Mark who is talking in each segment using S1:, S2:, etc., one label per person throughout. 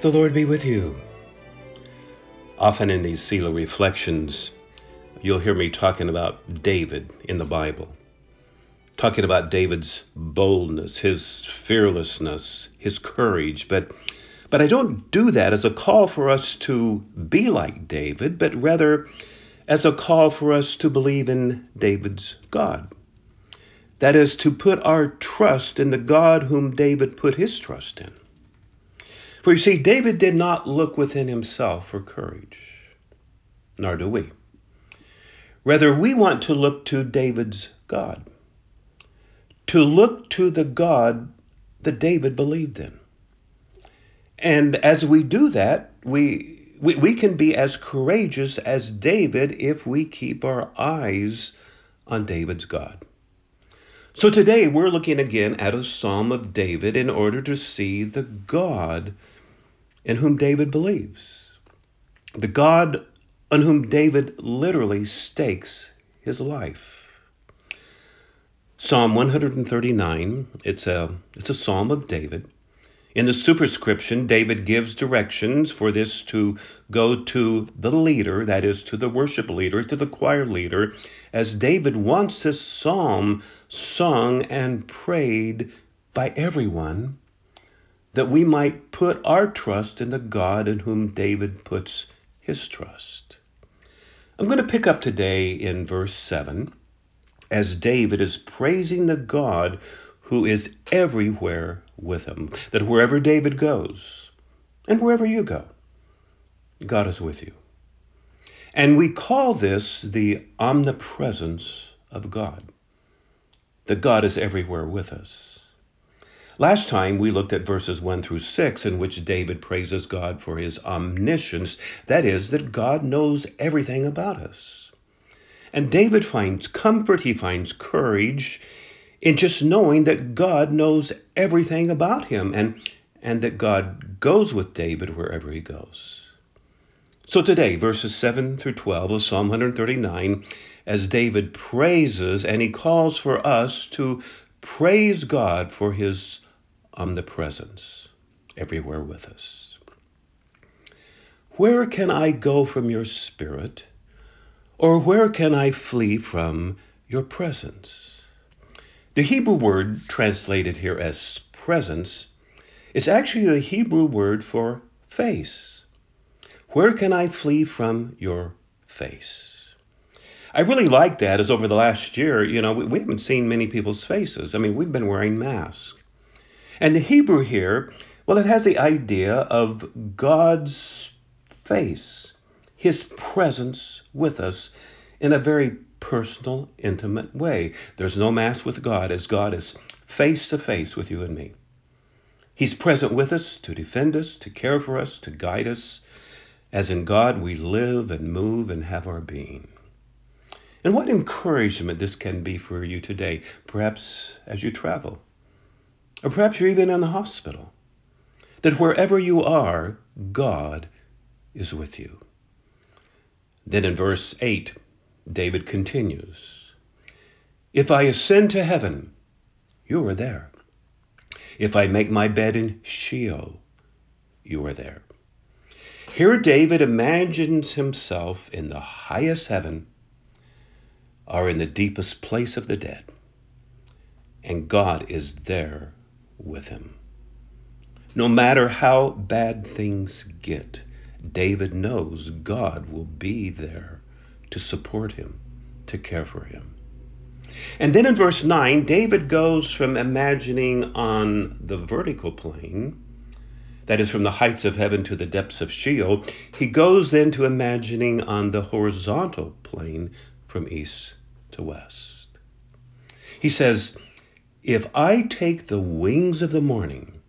S1: The Lord be with you. Often in these Selah reflections, you'll hear me talking about David in the Bible, talking about David's boldness, his fearlessness, his courage, but but I don't do that as a call for us to be like David, but rather as a call for us to believe in David's God. That is, to put our trust in the God whom David put his trust in. For you see, David did not look within himself for courage, nor do we. Rather, we want to look to David's God, to look to the God that David believed in. And as we do that, we, we, we can be as courageous as David if we keep our eyes on David's God. So today we're looking again at a psalm of David in order to see the God in whom David believes, the God on whom David literally stakes his life. Psalm 139, it's a, it's a psalm of David. In the superscription, David gives directions for this to go to the leader, that is, to the worship leader, to the choir leader, as David wants this psalm sung and prayed by everyone, that we might put our trust in the God in whom David puts his trust. I'm going to pick up today in verse 7 as David is praising the God who is everywhere with him. That wherever David goes, and wherever you go, God is with you. And we call this the omnipresence of God. That God is everywhere with us. Last time we looked at verses 1 through 6, in which David praises God for his omniscience, that is, that God knows everything about us. And David finds comfort, he finds courage, in just knowing that God knows everything about him and, and that God goes with David wherever he goes. So today, verses 7 through 12 of Psalm 139, as David praises and he calls for us to praise God for his omnipresence everywhere with us. Where can I go from your spirit? Or where can I flee from your presence? The Hebrew word translated here as presence is actually the Hebrew word for face. Where can I flee from your face? I really like that as over the last year, you know, we, haven't seen many people's faces. I mean, we've been wearing masks. And the Hebrew here, well, it has the idea of God's face, His presence with us in a very personal, intimate way. There's no mass with God as God is face to face with you and me. He's present with us to defend us, to care for us, to guide us, as in God we live and move and have our being. And what encouragement this can be for you today, perhaps as you travel, or perhaps you're even in the hospital, that wherever you are, God is with you. Then in verse 8, David continues If I ascend to heaven, you are there. If I make my bed in Sheol, you are there. Here, David imagines himself in the highest heaven or in the deepest place of the dead, and God is there with him. No matter how bad things get, David knows God will be there to support him, to care for him. And then in verse 9, David goes from imagining on the vertical plane, that is from the heights of heaven to the depths of Sheol, he goes then to imagining on the horizontal plane from east to west. He says, If I take the wings of the morning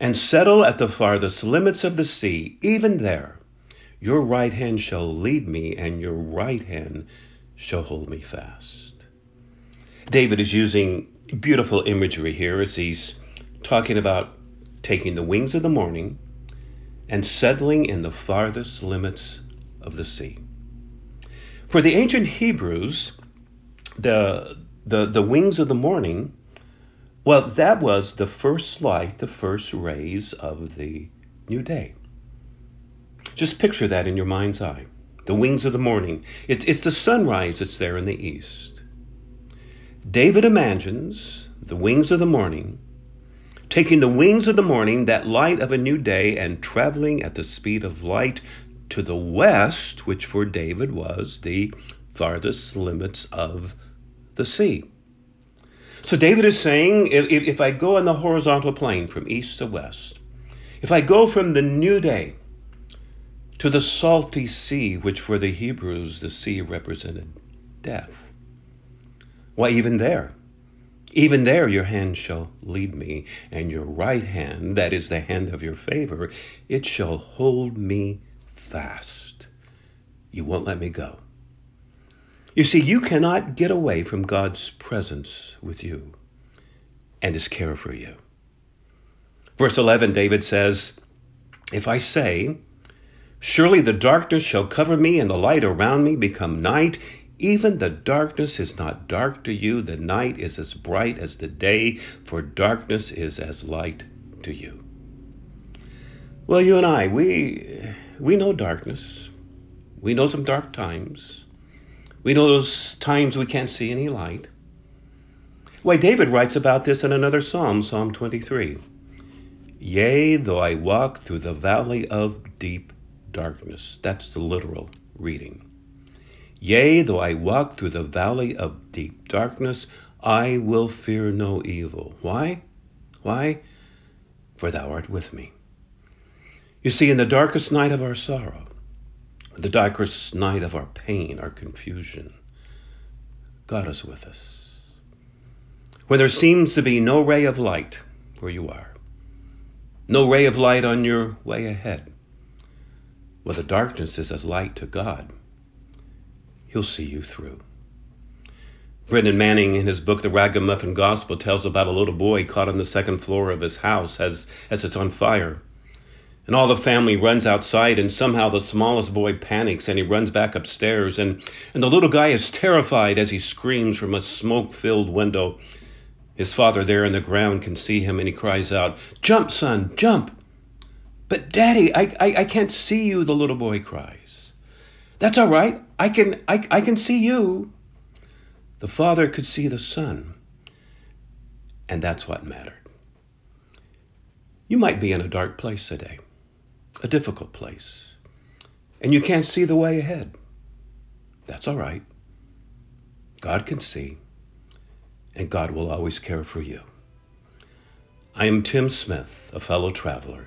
S1: and settle at the farthest limits of the sea, even there, your right hand shall lead me, and your right hand shall hold me fast. David is using beautiful imagery here as he's talking about taking the wings of the morning and settling in the farthest limits of the sea. For the ancient Hebrews, the, the, the wings of the morning, well, that was the first light, the first rays of the new day. Just picture that in your mind's eye. The wings of the morning. It's, it's the sunrise that's there in the east. David imagines the wings of the morning, taking the wings of the morning, that light of a new day, and traveling at the speed of light to the west, which for David was the farthest limits of the sea. So David is saying if, if I go on the horizontal plane from east to west, if I go from the new day to the salty sea, which for the Hebrews the sea represented death, why, even there, even there your hand shall lead me, and your right hand, that is the hand of your favor, it shall hold me fast. You won't let me go. You see, you cannot get away from God's presence with you and his care for you. Verse 11, David says, If I say, Surely the darkness shall cover me and the light around me become night, even the darkness is not dark to you, the night is as bright as the day, for darkness is as light to you. Well, you and I, we, we know darkness. We know some dark times. We know those times we can't see any light. Why, David writes about this in another psalm, Psalm 23. Yea, though I walk through the valley of deep darkness. That's the literal reading. Yea, though I walk through the valley of deep darkness, I will fear no evil. Why? Why? For thou art with me. You see, in the darkest night of our sorrow, the darkest night of our pain, our confusion, God is with us. Where there seems to be no ray of light where you are, no ray of light on your way ahead, well, the darkness is as light to God. He'll see you through. Brennan Manning, in his book, The Ragamuffin Gospel, tells about a little boy caught on the second floor of his house as, as it's on fire. And all the family runs outside, and somehow the smallest boy panics and he runs back upstairs. And, and the little guy is terrified as he screams from a smoke filled window. His father, there in the ground, can see him and he cries out, Jump, son, jump! But, Daddy, I, I, I can't see you, the little boy cries. That's all right. I can, I, I can see you. The father could see the son, and that's what mattered. You might be in a dark place today a difficult place, and you can't see the way ahead. That's all right. God can see, and God will always care for you. I am Tim Smith, a fellow traveler.